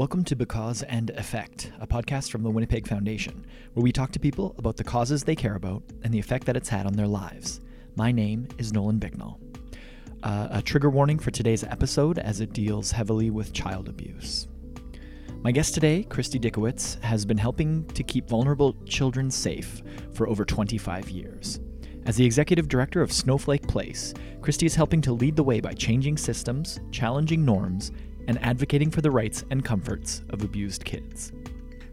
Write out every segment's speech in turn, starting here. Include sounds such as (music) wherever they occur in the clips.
Welcome to Because and Effect, a podcast from the Winnipeg Foundation, where we talk to people about the causes they care about and the effect that it's had on their lives. My name is Nolan Bignall. Uh, a trigger warning for today's episode as it deals heavily with child abuse. My guest today, Christy Dzikowicz, has been helping to keep vulnerable children safe for over 25 years. As the executive director of Snowflake Place, Christy is helping to lead the way by changing systems, challenging norms, and advocating for the rights and comforts of abused kids.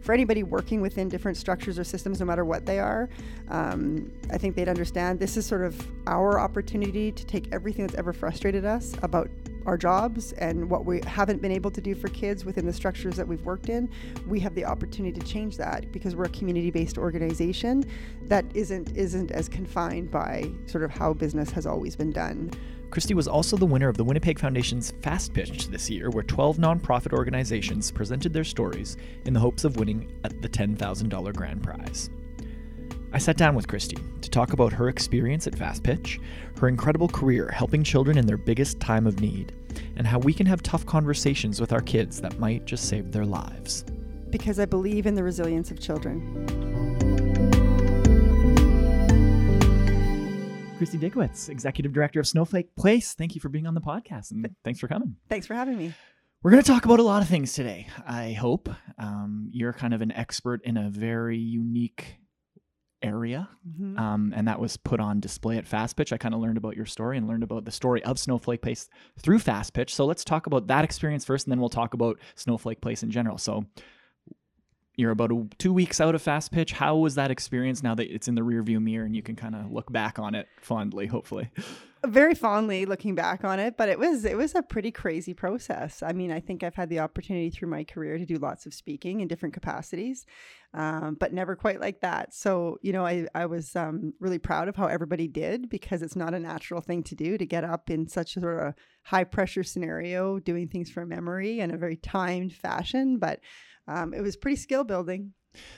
For anybody working within different structures or systems, no matter what they are, um, I think they'd understand this is sort of our opportunity to take everything that's ever frustrated us about our jobs and what we haven't been able to do for kids within the structures that we've worked in, we have the opportunity to change that because we're a community-based organization that isn't isn't as confined by sort of how business has always been done. Christy was also the winner of the Winnipeg Foundation's Fast Pitch this year, where 12 nonprofit organizations presented their stories in the hopes of winning the $10,000 grand prize. I sat down with Christy to talk about her experience at Fast Pitch, her incredible career helping children in their biggest time of need, and how we can have tough conversations with our kids that might just save their lives. Because I believe in the resilience of children. Christy Dzikowicz, Executive Director of Snowflake Place. Thank you for being on the podcast and thanks for coming. Thanks for having me. We're going to talk about a lot of things today, I hope. Um, you're kind of an expert in a very unique area, mm-hmm. um, and that was put on display at Fast Pitch. I kind of learned about your story and learned about the story of Snowflake Place through Fast Pitch. So let's talk about that experience first, and then we'll talk about Snowflake Place in general. So, you're about a, two weeks out of fast pitch. How was that experience now that it's in the rearview mirror and you can kind of look back on it fondly, hopefully? (laughs) Very fondly looking back on it, but it was it was a pretty crazy process. I mean, I think I've had the opportunity through my career to do lots of speaking in different capacities, um, but never quite like that. So you know, I I was um, really proud of how everybody did because it's not a natural thing to do to get up in such a sort of high pressure scenario, doing things from memory in a very timed fashion, but um, it was pretty skill building.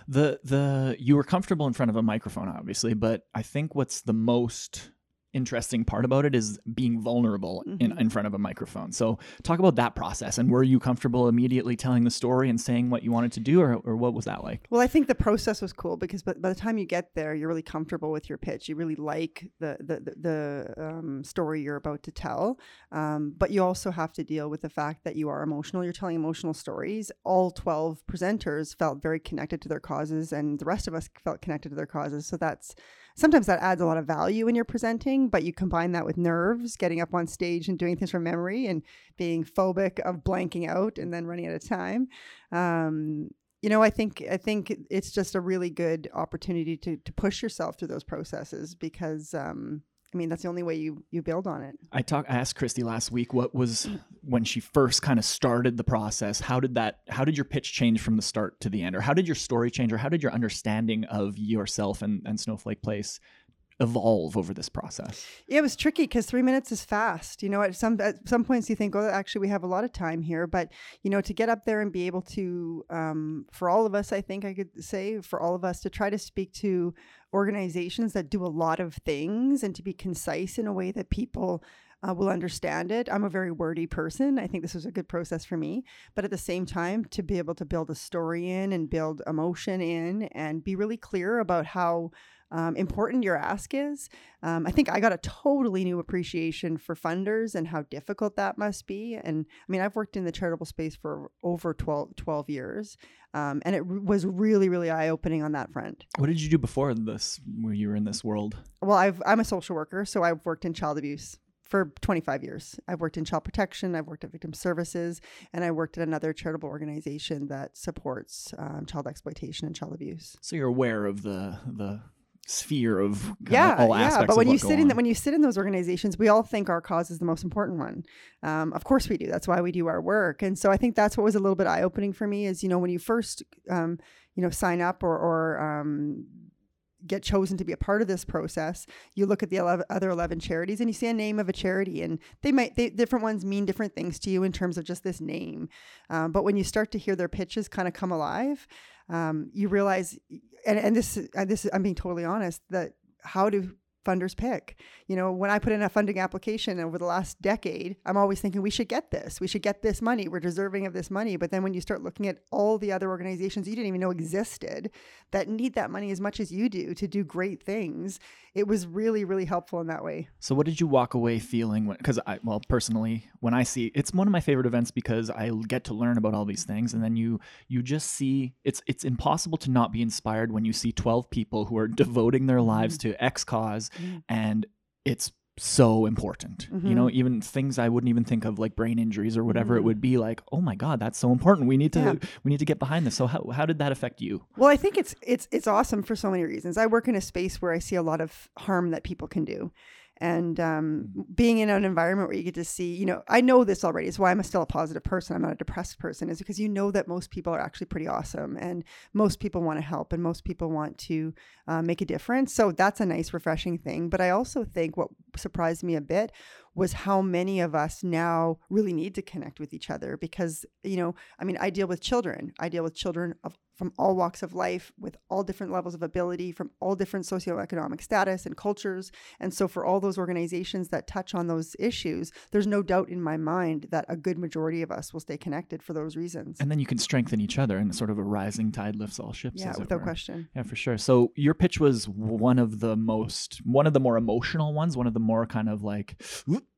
The the you were comfortable in front of a microphone, obviously, but I think what's the most interesting part about it is being vulnerable mm-hmm. in, in front of a microphone. So talk about that process and were you comfortable immediately telling the story and saying what you wanted to do or, or what was that like? Well, I think the process was cool because by, by the time you get there, you're really comfortable with your pitch. You really like the, the, the, the um, story you're about to tell. Um, but you also have to deal with the fact that you are emotional. You're telling emotional stories. All 12 presenters felt very connected to their causes and the rest of us felt connected to their causes. So that's sometimes that adds a lot of value when you're presenting, but you combine that with nerves, getting up on stage and doing things from memory and being phobic of blanking out and then running out of time. Um, you know, I think I think it's just a really good opportunity to to push yourself through those processes because um, I mean, that's the only way you you build on it. I talked. I asked Christy last week what was (clears throat) when she first kind of started the process. How did that? How did your pitch change from the start to the end, or how did your story change, or how did your understanding of yourself and, and Snowflake Place evolve over this process? Yeah, it was tricky because three minutes is fast. You know, at some at some points you think, oh, actually we have a lot of time here, but you know, to get up there and be able to, um, for all of us, I think I could say, for all of us to try to speak to organizations that do a lot of things and to be concise in a way that people uh, will understand it. I'm a very wordy person. I think this was a good process for me. But at the same time, to be able to build a story in and build emotion in and be really clear about how um, important your ask is. Um, I think I got a totally new appreciation for funders and how difficult that must be. And I mean, I've worked in the charitable space for over 12, 12 years, um, and it was really, really eye opening on that front. What did you do before this, when you were in this world? Well, I've, I'm a social worker, so I've worked in child abuse for 25 years. I've worked in child protection, I've worked at victim services, and I worked at another charitable organization that supports um, child exploitation and child abuse. So you're aware of the the sphere of yeah, all yeah. But when you sit in the, when you sit in those organizations, we all think our cause is the most important one. Um, of course we do. That's why we do our work. And so I think that's what was a little bit eye opening for me is you know when you first um, you know sign up or, or um, get chosen to be a part of this process you look at the 11, other 11 charities and you see a name of a charity and they might they, different ones mean different things to you in terms of just this name. Um, but when you start to hear their pitches kind of come alive um, you realize and, and this and this I'm being totally honest that how do funders pick. You know, when I put in a funding application over the last decade, I'm always thinking we should get this. We should get this money. We're deserving of this money. But then when you start looking at all the other organizations you didn't even know existed that need that money as much as you do to do great things, it was really, really helpful in that way. So, what did you walk away feeling? Because I, well, personally, when I see it's one of my favorite events because I get to learn about all these things, and then you you just see it's it's impossible to not be inspired when you see twelve people who are (laughs) devoting their lives mm-hmm. to X cause, mm-hmm. and it's so important. Mm-hmm. You know, mm-hmm. even things I wouldn't even think of like brain injuries or whatever mm-hmm. it would be like, "Oh my god, that's so important. We need to yeah. we need to get behind this." So how how did that affect you? Well, I think it's it's it's awesome for so many reasons. I work in a space where I see a lot of harm that people can do and um, being in an environment where you get to see you know i know this already is why i'm still a positive person i'm not a depressed person is because you know that most people are actually pretty awesome and most people want to help and most people want to uh, make a difference so that's a nice refreshing thing but i also think what surprised me a bit was how many of us now really need to connect with each other because you know i mean i deal with children i deal with children of from all walks of life with all different levels of ability from all different socioeconomic status and cultures. And so for all those organizations that touch on those issues there's no doubt in my mind that a good majority of us will stay connected for those reasons. And then you can strengthen each other and sort of a rising tide lifts all ships yeah without question. Yeah for sure. So your pitch was one of the most one of the more emotional ones one of the more kind of like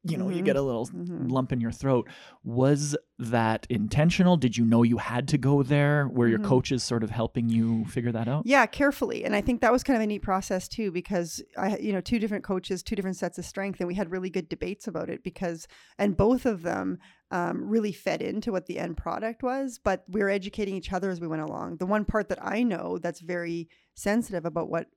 you know, mm-hmm. you get a little mm-hmm. lump in your throat. Was that intentional? Did you know you had to go there? Were your mm-hmm. coaches sort of helping you figure that out? Yeah, carefully. And I think that was kind of a neat process too, because I, you know, two different coaches, two different sets of strength, and we had really good debates about it because, and both of them um, really fed into what the end product was, but we were educating each other as we went along. The one part that I know that's very sensitive about what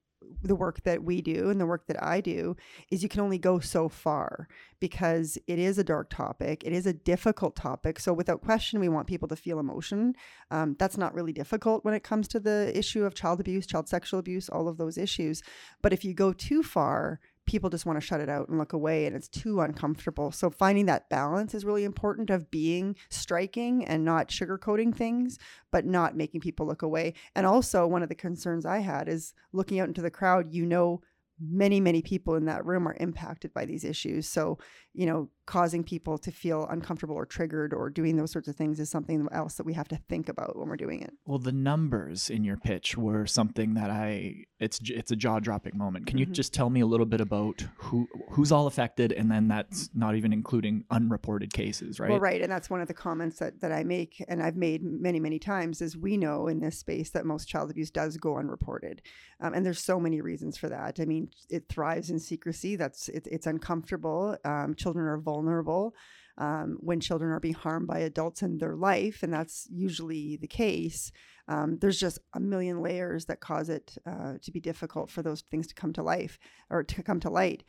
the work that we do and the work that I do is you can only go so far because it is a dark topic. It is a difficult topic. So, without question, we want people to feel emotion. Um, that's not really difficult when it comes to the issue of child abuse, child sexual abuse, all of those issues. But if you go too far, people just want to shut it out and look away and it's too uncomfortable. So finding that balance is really important of being striking and not sugarcoating things, but not making people look away. And also one of the concerns I had is looking out into the crowd, you know many many people in that room are impacted by these issues. So you know causing people to feel uncomfortable or triggered or doing those sorts of things is something else that we have to think about when we're doing it. Well the numbers in your pitch were something that i it's it's a jaw-dropping moment. Can mm-hmm. you just tell me a little bit about who who's all affected and then that's not even including unreported cases right? Well right and that's one of the comments that, that i make and i've made many many times is we know in this space that most child abuse does go unreported. Um, and there's so many reasons for that. I mean it thrives in secrecy. That's it, it's uncomfortable. Um, children are vulnerable um, when children are being harmed by adults in their life, and that's usually the case. Um, there's just a million layers that cause it uh, to be difficult for those things to come to life or to come to light.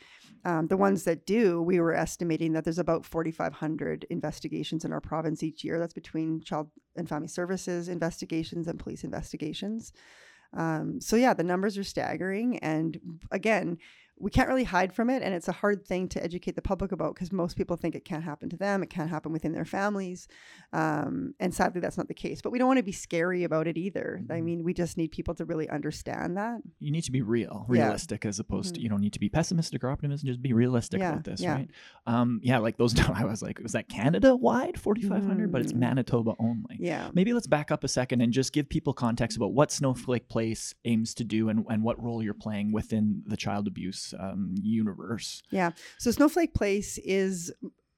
Um, the ones that do, we were estimating that there's about 4,500 investigations in our province each year. That's between child and family services investigations and police investigations. Um, so yeah, the numbers are staggering. And again, we can't really hide from it and it's a hard thing to educate the public about because most people think it can't happen to them it can't happen within their families um, and sadly that's not the case but we don't want to be scary about it either mm-hmm. i mean we just need people to really understand that you need to be real realistic yeah. as opposed mm-hmm. to you don't need to be pessimistic or optimistic just be realistic yeah, about this yeah. right um, yeah like those (laughs) i was like was that canada wide 4500 mm. but it's mm. manitoba only yeah maybe let's back up a second and just give people context about what snowflake place aims to do and, and what role you're playing within the child abuse um, universe. Yeah. So Snowflake Place is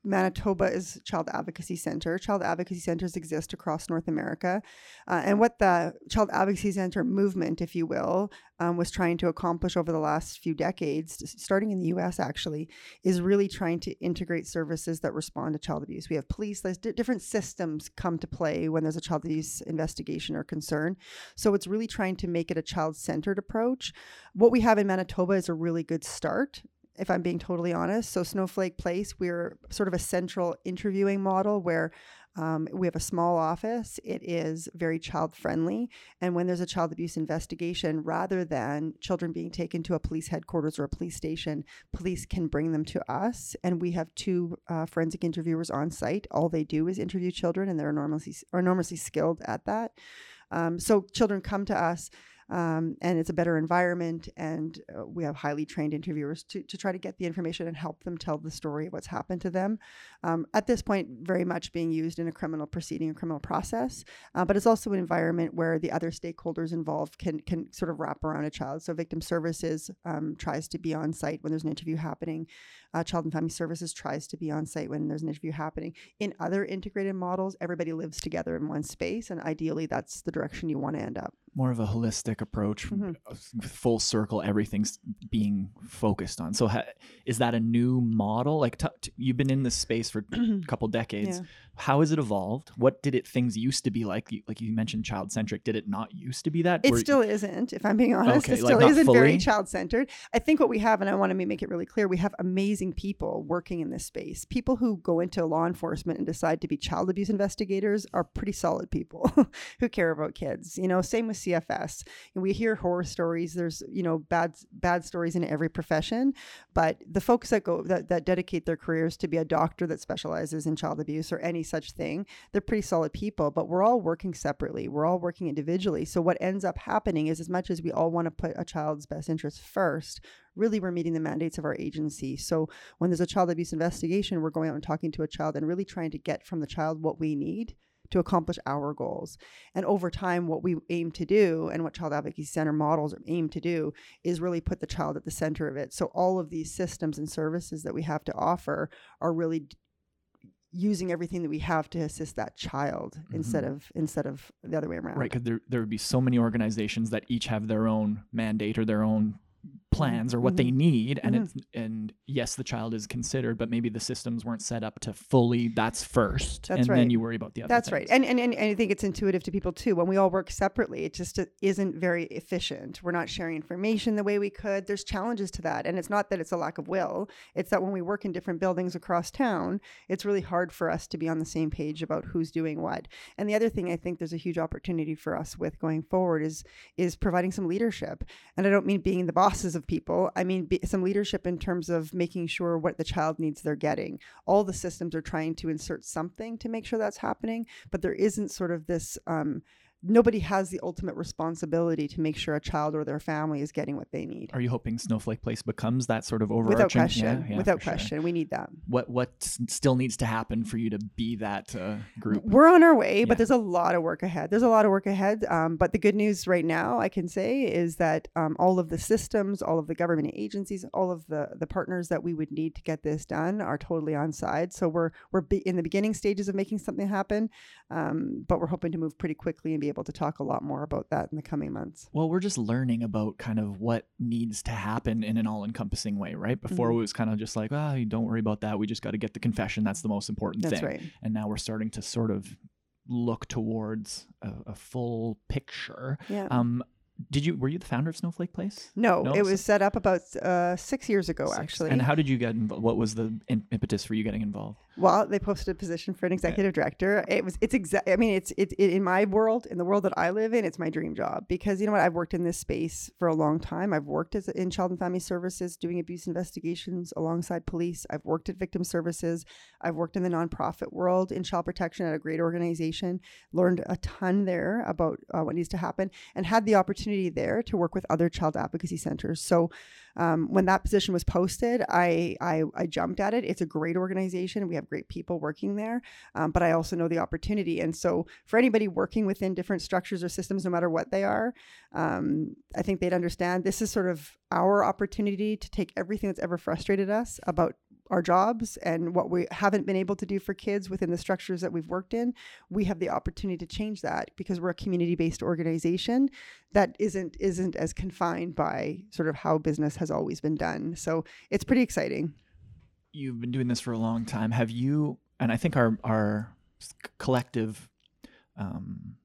Manitoba is Child Advocacy Center. Child Advocacy Centers exist across North America. Uh, and what the Child Advocacy Center movement, if you will, um, was trying to accomplish over the last few decades, starting in the US actually, is really trying to integrate services that respond to child abuse. We have police, d- different systems come to play when there's a child abuse investigation or concern. So it's really trying to make it a child centered approach. What we have in Manitoba is a really good start if I'm being totally honest. So, Snowflake Place, we're sort of a central interviewing model where um, we have a small office. It is very child friendly. And when there's a child abuse investigation, rather than children being taken to a police headquarters or a police station, police can bring them to us. And we have two uh, forensic interviewers on site. All they do is interview children, and they're enormously, enormously skilled at that. Um, so children come to us um, and it's a better environment. And uh, we have highly trained interviewers to, to try to get the information and help them tell the story of what's happened to them. Um, at this point, very much being used in a criminal proceeding, a criminal process, uh, but it's also an environment where the other stakeholders involved can can sort of wrap around a child. So victim services um, tries to be on site when there's an interview happening. Uh, child and family services tries to be on site when there's an interview happening. In other integrated models, everybody lives together in one space, and ideally, that's the direction you want to end up. More of a holistic approach, mm-hmm. full circle, everything's being focused on. So, ha- is that a new model? Like, t- t- you've been in this space for a (clears throat) couple decades. Yeah. How has it evolved? What did it things used to be like? Like you mentioned, child centric. Did it not used to be that? It still isn't. If I'm being honest, okay, it still like isn't fully? very child centered. I think what we have, and I want to make it really clear, we have amazing people working in this space. People who go into law enforcement and decide to be child abuse investigators are pretty solid people (laughs) who care about kids. You know, same with CFS. And we hear horror stories. There's you know bad bad stories in every profession, but the folks that go that, that dedicate their careers to be a doctor that specializes in child abuse or any such thing, they're pretty solid people. But we're all working separately. We're all working individually. So what ends up happening is, as much as we all want to put a child's best interest first, really we're meeting the mandates of our agency. So when there's a child abuse investigation, we're going out and talking to a child and really trying to get from the child what we need to accomplish our goals. And over time, what we aim to do and what Child Advocacy Center models aim to do is really put the child at the center of it. So all of these systems and services that we have to offer are really using everything that we have to assist that child mm-hmm. instead of instead of the other way around. Right, because there there would be so many organizations that each have their own mandate or their own plans or what mm-hmm. they need and mm-hmm. it's and yes the child is considered but maybe the systems weren't set up to fully that's first that's and right. then you worry about the other that's things. right and, and and i think it's intuitive to people too when we all work separately it just isn't very efficient we're not sharing information the way we could there's challenges to that and it's not that it's a lack of will it's that when we work in different buildings across town it's really hard for us to be on the same page about who's doing what and the other thing i think there's a huge opportunity for us with going forward is is providing some leadership and i don't mean being the bosses of people. I mean, be, some leadership in terms of making sure what the child needs they're getting. All the systems are trying to insert something to make sure that's happening, but there isn't sort of this um, nobody has the ultimate responsibility to make sure a child or their family is getting what they need. Are you hoping Snowflake Place becomes that sort of overarching? Without question, yeah, yeah, without question, sure. we need that. What what still needs to happen for you to be that uh, group? We're on our way, yeah. but there's a lot of work ahead. There's a lot of work ahead. Um, but the good news right now, I can say, is that um, all of the systems, all of the government agencies, all of the the partners that we would need to get this done are totally on side. So we're we're be- in the beginning stages of making something happen, um, but we're hoping to move pretty quickly and be able to talk a lot more about that in the coming months. Well, we're just learning about kind of what needs to happen in an all encompassing way, right? Before mm-hmm. it was kind of just like, oh, don't worry about that. We just got to get the confession. That's the most important That's thing. Right. And now we're starting to sort of look towards a, a full picture. Yeah. Um, did you were you the founder of Snowflake Place? No, no? it was set up about uh, six years ago, six. actually. And how did you get involved? What was the impetus for you getting involved? Well, they posted a position for an executive director. It was it's exact. I mean, it's it's it, in my world, in the world that I live in, it's my dream job because you know what? I've worked in this space for a long time. I've worked as in child and family services, doing abuse investigations alongside police. I've worked at victim services. I've worked in the nonprofit world in child protection at a great organization. Learned a ton there about uh, what needs to happen, and had the opportunity there to work with other child advocacy centers. So um, when that position was posted, I, I, I jumped at it. It's a great organization. We have great people working there, um, but I also know the opportunity. And so for anybody working within different structures or systems, no matter what they are, um, I think they'd understand this is sort of our opportunity to take everything that's ever frustrated us about our jobs and what we haven't been able to do for kids within the structures that we've worked in, we have the opportunity to change that because we're a community-based organization that isn't isn't as confined by sort of how business has always been done. So it's pretty exciting. You've been doing this for a long time. Have you? And I think our our collective um,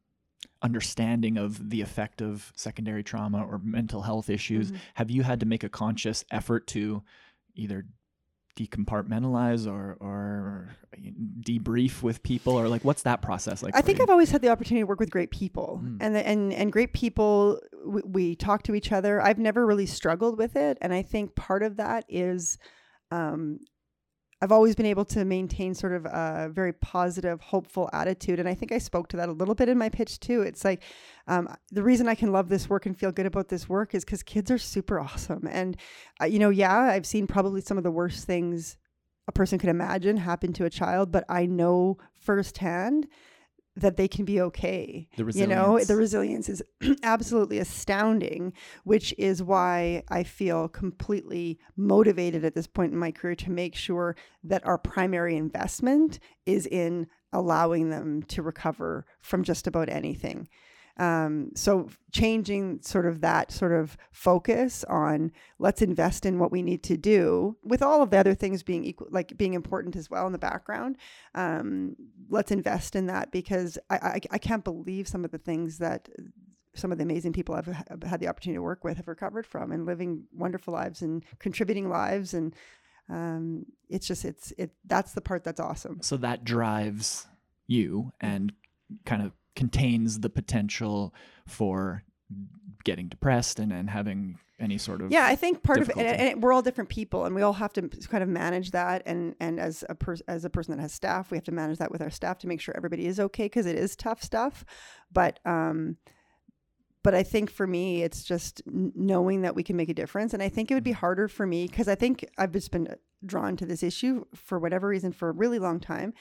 understanding of the effect of secondary trauma or mental health issues. Mm-hmm. Have you had to make a conscious effort to either decompartmentalize or or debrief with people or like what's that process like i think you? i've always had the opportunity to work with great people mm. and the, and and great people we, we, talk to each other i've never really struggled with it and i think part of that is um, I've always been able to maintain sort of a very positive, hopeful attitude. And I think I spoke to that a little bit in my pitch too. It's like um, the reason I can love this work and feel good about this work is because kids are super awesome. And, uh, you know, yeah, I've seen probably some of the worst things a person could imagine happen to a child, but I know firsthand that they can be okay. The You know, the resilience is (clears throat) absolutely astounding, which is why I feel completely motivated at this point in my career to make sure that our primary investment is in allowing them to recover from just about anything. Um, so changing sort of that sort of focus on let's invest in what we need to do with all of the other things being equal, like being important as well in the background. Um, let's invest in that because I, I, I can't believe some of the things that some of the amazing people I've had the opportunity to work with have recovered from and living wonderful lives and contributing lives. And um, it's just, it's, it, that's the part that's awesome. So that drives you and kind of contains the potential for getting depressed and, and having any sort of Yeah, I think part of it, and, and we're all different people, and we all have to kind of manage that. And and as a per, as a person that has staff, we have to manage that with our staff to make sure everybody is okay because it is tough stuff. But um, but I think for me, it's just knowing that we can make a difference. And I think it would be harder for me because I think I've just been drawn to this issue for whatever reason for a really long time.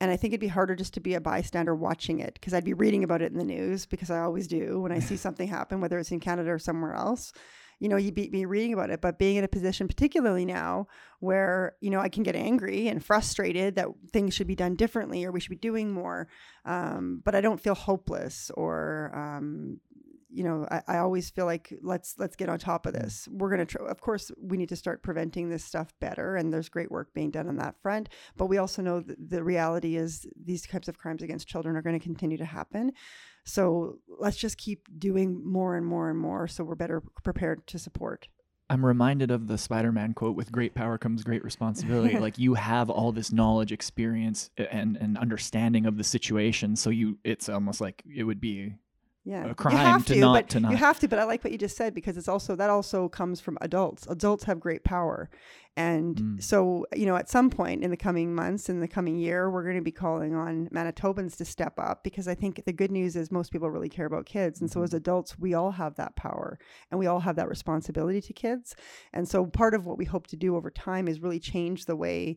And I think it'd be harder just to be a bystander watching it because I'd be reading about it in the news because I always do when I see (laughs) something happen, whether it's in Canada or somewhere else. You know, you beat me reading about it, but being in a position, particularly now, where you know I can get angry and frustrated that things should be done differently or we should be doing more, um, but I don't feel hopeless or um, you know I, I always feel like let's let's get on top of mm. this. We're going to try of course we need to start preventing this stuff better and there's great work being done on that front but we also know that the reality is these types of crimes against children are going to continue to happen. So let's just keep doing more and more and more so we're better prepared to support. I'm reminded of the Spider-Man quote with great power comes great responsibility. (laughs) like you have all this knowledge, experience and and understanding of the situation, so you it's almost like it would be yeah. a you have to to, not- but to not- you have to but i like what you just said because it's also that also comes from adults. Adults have great power. And Mm. so you know at some point in the coming months in the coming year we're going to be calling on manitobans to step up because i think the good news is most people really care about kids. And so as adults we all have that power and we all have that responsibility to kids. And so part of what we hope to do over time is really change the way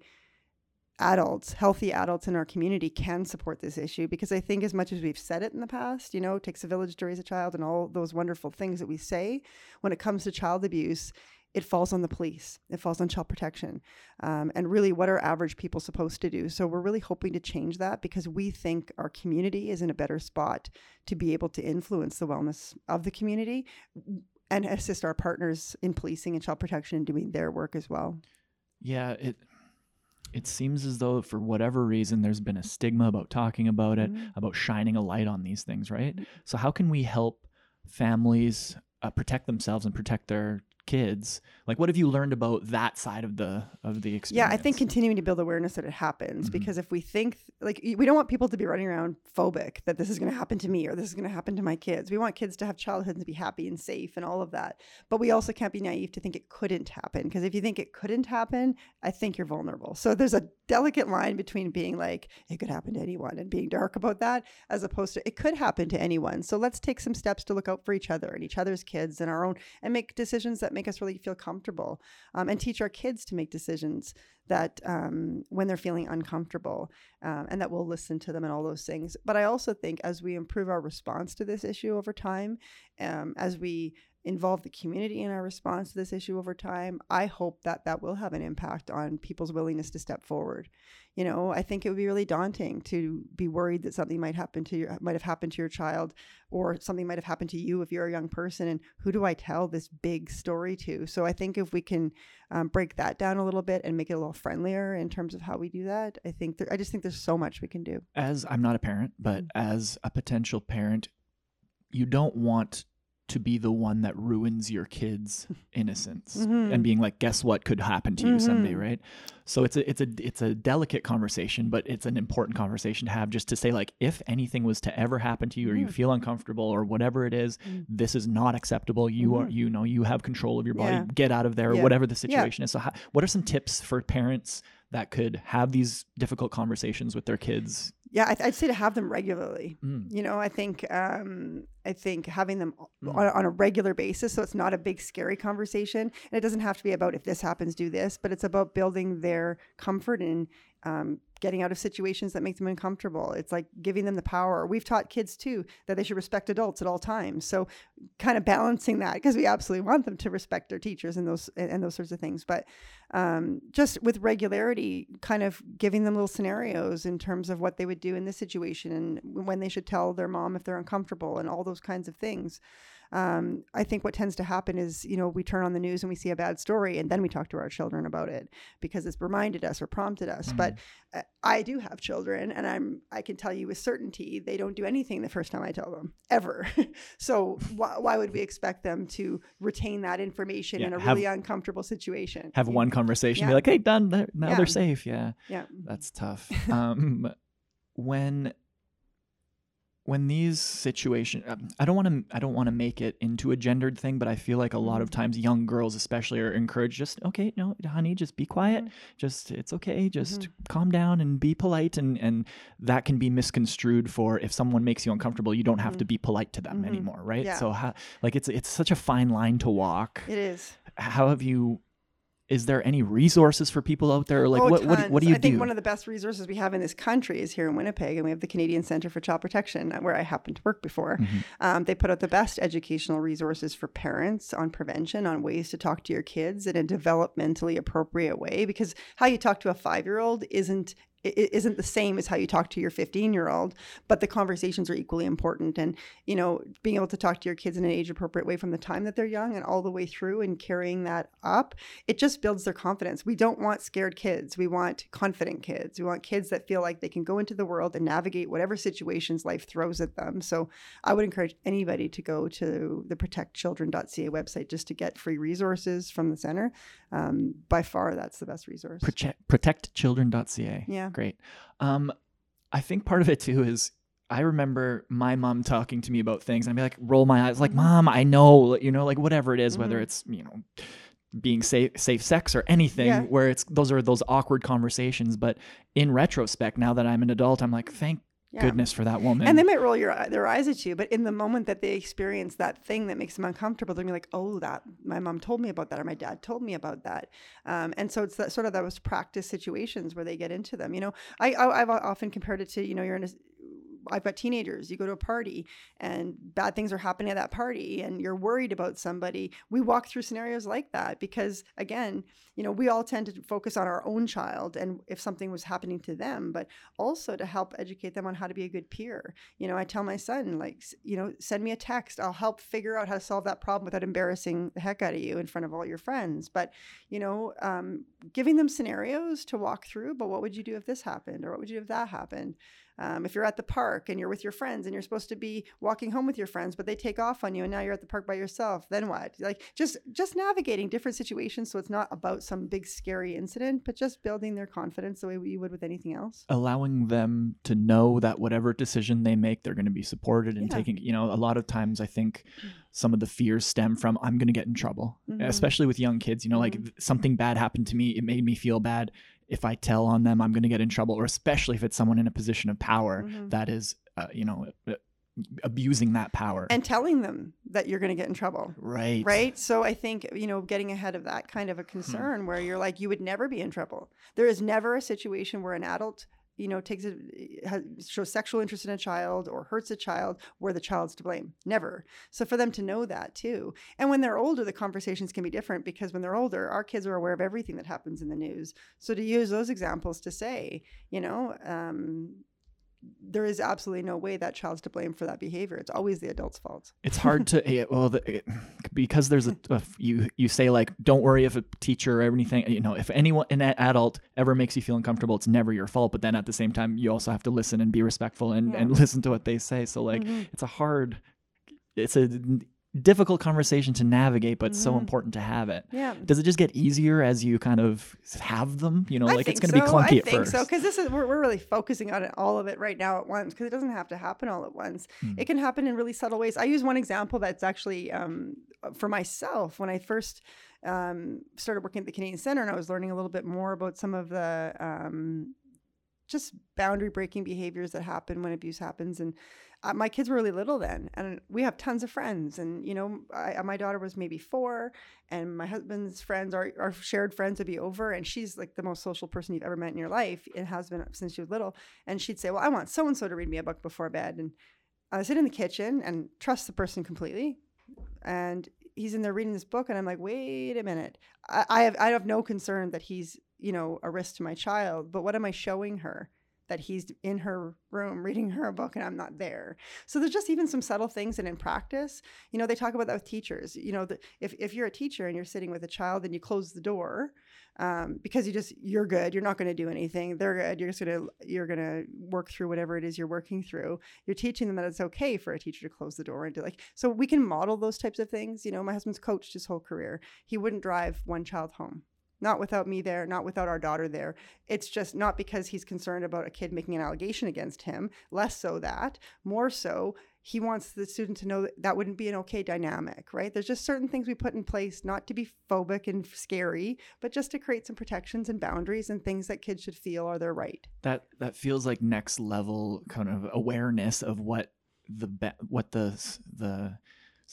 adults, healthy adults in our community can support this issue because I think as much as we've said it in the past, you know, it takes a village to raise a child and all those wonderful things that we say, when it comes to child abuse, it falls on the police, it falls on child protection. Um, and really, what are average people supposed to do? So, we're really hoping to change that because we think our community is in a better spot to be able to influence the wellness of the community and assist our partners in policing and child protection and doing their work as well. Yeah, it it seems as though for whatever reason there's been a stigma about talking about it, Mhm. about shining a light on these things, right? So how can we help families uh, protect themselves and protect their kids? Like what have you learned about that side of the of the experience? Yeah, I think continuing to build awareness that it happens Mhm. because if we think like we don't want people to be running around phobic that this is going to happen to me or this is going to happen to my kids. We want kids to have childhoods and be happy and safe and all of that. But we also can't be naive to think it couldn't happen because if you think it couldn't happen, I think you're vulnerable. So there's a delicate line between being like it could happen to anyone and being dark about that as opposed to it could happen to anyone. So let's take some steps to look out for each other and each other's kids and our own and make decisions that make us really feel comfortable um, and teach our kids to make decisions that um, when they're feeling uncomfortable um, and that we'll listen to them and all those things. But I also think as we improve our response to this issue over time, um, as we involve the community in our response to this issue over time, I hope that that will have an impact on people's willingness to step forward. You know, I think it would be really daunting to be worried that something might happen to your might have happened to your child or something might have happened to you if you're a young person and who do I tell this big story to? So I think if we can um, break that down a little bit and make it a little friendlier in terms of how we do that, I think there, I just think there's so much we can do. as I'm not a parent, but as a potential parent, you don't want to be the one that ruins your kids' (laughs) innocence Mhm. and being like, guess what could happen to you someday, Mhm. right? So it's a it's a it's a delicate conversation, but it's an important conversation to have just to say like, if anything was to ever happen to you or you Mhm. feel uncomfortable or whatever it is, Mm. this is not acceptable. You are Mhm. you know you have control of your body. Yeah. Get out of there, Yeah. whatever the Yeah. situation is. So how, what are some tips for parents? that could have these difficult conversations with their kids? Yeah, I would say to have them regularly. Mm. You know, I think um, I think having them Mm. on, on a regular basis, so it's not a big scary conversation, and it doesn't have to be about if this happens, do this, but it's about building their comfort and um, getting out of situations that make them uncomfortable. It's like giving them the power. We've taught kids too that they should respect adults at all times. So kind of balancing that because we absolutely want them to respect their teachers and those and those sorts of things. But um, just with regularity, kind of giving them little scenarios in terms of what they would do in this situation and when they should tell their mom if they're uncomfortable and all those kinds of things um, I think what tends to happen is, you know, we turn on the news and we see a bad story and then we talk to our children about it because it's reminded us or prompted us. Mm-hmm. But uh, I do have children and I'm, I can tell you with certainty, they don't do anything the first time I tell them ever. (laughs) so wh- why would we expect them to retain that information Yeah, in a have- really uncomfortable situation? Have You- one conversation, be like, "Hey, done. Now Yeah. they're safe." Yeah, Yeah. that's tough. (laughs) um, when when these situations, I don't want to. I don't want to make it into a gendered thing, but I feel like a lot of Mhm. times young girls, especially, are encouraged. Just okay, no, honey, just be quiet. Mhm. Just it's okay. Just Mhm. calm down and be polite. And and that can be misconstrued for if someone makes you uncomfortable, you don't have to be polite to them Mhm. anymore, right? Yeah. So how, like it's it's such a fine line to walk. It is. How have you? Is there any resources for people out there? Like oh, what, what what do you I think one of the best resources we have in this country is here in Winnipeg, and we have the Canadian Center for Child Protection, uh, where I happened to work before. Mhm. Um, they put out the best educational resources for parents on prevention, on ways to talk to your kids in a developmentally appropriate way. Because how you talk to a five-year-old isn't i- i- isn't the same as how you talk to your 15 year old but the conversations are equally important. And you know being able to talk to your kids in an age appropriate way from the time that they're young and all the way through and carrying that up it just builds their confidence. We don't want scared kids. We want confident kids. We want kids that feel like they can go into the world and navigate whatever situations life throws at them. So i would encourage anybody to go to the protectchildren.ca website just to get free resources from the center. Um, by far that's the best resource. Protect, protectchildren.ca. Yeah. Great. Um, I think part of it too is I remember my mom talking to me about things and I'd be like, roll my eyes, like, Mhm. mom, I know, you know, like whatever it is, whether Mhm. it's, you know, being safe, safe sex or anything Yeah. where it's, those are those awkward conversations. But in retrospect, now that I'm an adult, I'm like, thank Yeah. goodness for that woman. And they might roll your their eyes at you, but in the moment that they experience that thing that makes them uncomfortable, they're gonna be like, "Oh, that my mom told me about that, or my dad told me about that." Um, and so it's that sort of those practice situations where they get into them. You know, I, I I've often compared it to you know you're in a I've got teenagers. You go to a party and bad things are happening at that party and you're worried about somebody. We walk through scenarios like that because, again, you know, we all tend to focus on our own child and if something was happening to them, but also to help educate them on how to be a good peer. You know, I tell my son, like, you know, send me a text. I'll help figure out how to solve that problem without embarrassing the heck out of you in front of all your friends. But, you know, um, giving them scenarios to walk through, but what would you do if this happened? Or what would you do if that happened? Um, if you're at the park and you're with your friends and you're supposed to be walking home with your friends, but they take off on you and now you're at the park by yourself, then what? Like just just navigating different situations so it's not about some big scary incident, but just building their confidence the way you would with anything else. allowing them to know that whatever decision they make, they're going to be supported and Yeah. taking, you know, a lot of times I think (clears throat) some of the fears stem from I'm going to get in trouble, Mhm. especially with young kids. You know, like something bad happened to me, it made me feel bad. If I tell on them, I'm going to get in trouble, or especially if it's someone in a position of power Mhm. that is, uh, you know, abusing that power. And telling them that you're going to get in trouble. right. Right. So I think, you know, getting ahead of that kind of a concern where you're like, you would never be in trouble. There is never a situation where an adult, you know, takes a, shows sexual interest in a child or hurts a child where the child's to blame. Never. So for them to know that too. And when they're older, the conversations can be different because when they're older, our kids are aware of everything that happens in the news. So to use those examples to say, you know, um, there is absolutely no way that child's to blame for that behavior. It's always the adult's fault. It's hard to (laughs) yeah, well the, it, because there's a, a you you say like don't worry if a teacher or anything you know if anyone an adult ever makes you feel uncomfortable it's never your fault but then at the same time you also have to listen and be respectful and, and (laughs) listen to what they say so like Mhm. it's a hard it's a difficult conversation to navigate but so Mhm. important to have it Yeah. does it just get easier as you kind of have them you know I like it's going to be so. clunky I at think first so because this is we're, we're really focusing on it, all of it right now at once because it doesn't have to happen all at once. Hmm. It can happen in really subtle ways. I use one example that's actually um, for myself when I first um, started working at the Canadian Center, and I was learning a little bit more about some of the um, just boundary breaking behaviors that happen when abuse happens. And my kids were really little then, and we have tons of friends. And you know, I, my daughter was maybe four, and my husband's friends, our, our shared friends, would be over, and she's like the most social person you've ever met in your life. It has been since she was little, and she'd say, "Well, I want so and so to read me a book before bed," and I sit in the kitchen and trust the person completely, and he's in there reading this book, and I'm like, "Wait a minute, I, I have I have no concern that he's you know a risk to my child, but what am I showing her?" That he's in her room reading her a book and I'm not there. So there's just even some subtle things and in practice, you know, they talk about that with teachers. You know, the, if, if you're a teacher and you're sitting with a child and you close the door um, because you just you're good, you're not going to do anything. They're good. You're just gonna you're gonna work through whatever it is you're working through. You're teaching them that it's okay for a teacher to close the door and do like. So we can model those types of things. You know, my husband's coached his whole career. He wouldn't drive one child home not without me there, not without our daughter there. It's just not because he's concerned about a kid making an allegation against him, less so that, more so, he wants the student to know that that wouldn't be an okay dynamic, right? There's just certain things we put in place not to be phobic and scary, but just to create some protections and boundaries and things that kids should feel are their right. That that feels like next level kind of awareness of what the be- what the the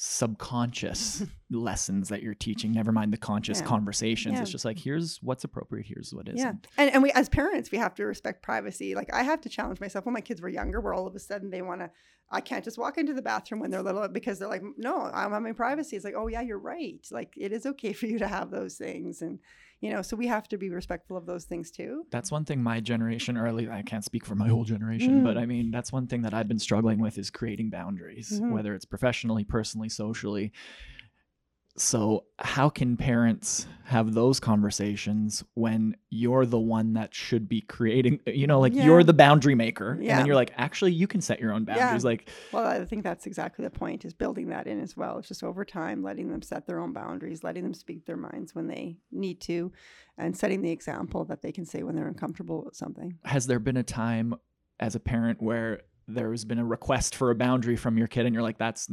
subconscious (laughs) lessons that you're teaching never mind the conscious yeah. conversations. Yeah. it's just like here's what's appropriate here's what isn't. Yeah and, and we as parents we have to respect privacy. Like i have to challenge myself. When my kids were younger where all of a sudden they want to i can't just walk into the bathroom when they're little because they're like no i'm having privacy. It's like oh yeah you're right. Like it is okay (laughs) for you to have those things. And you know so we have to be respectful of those things too that's one thing my generation early i can't speak for my whole generation mm. but i mean that's one thing that i've been struggling with is creating boundaries mm-hmm. whether it's professionally personally socially so, how can parents have those conversations when you're the one that should be creating, you know, like yeah. you're the boundary maker. Yeah. And then you're like, actually, you can set your own boundaries. Yeah. Like, well, I think that's exactly the point is building that in as well. It's just over time, letting them set their own boundaries, letting them speak their minds when they need to, and setting the example that they can say when they're uncomfortable with something. Has there been a time as a parent where there's been a request for a boundary from your kid and you're like, that's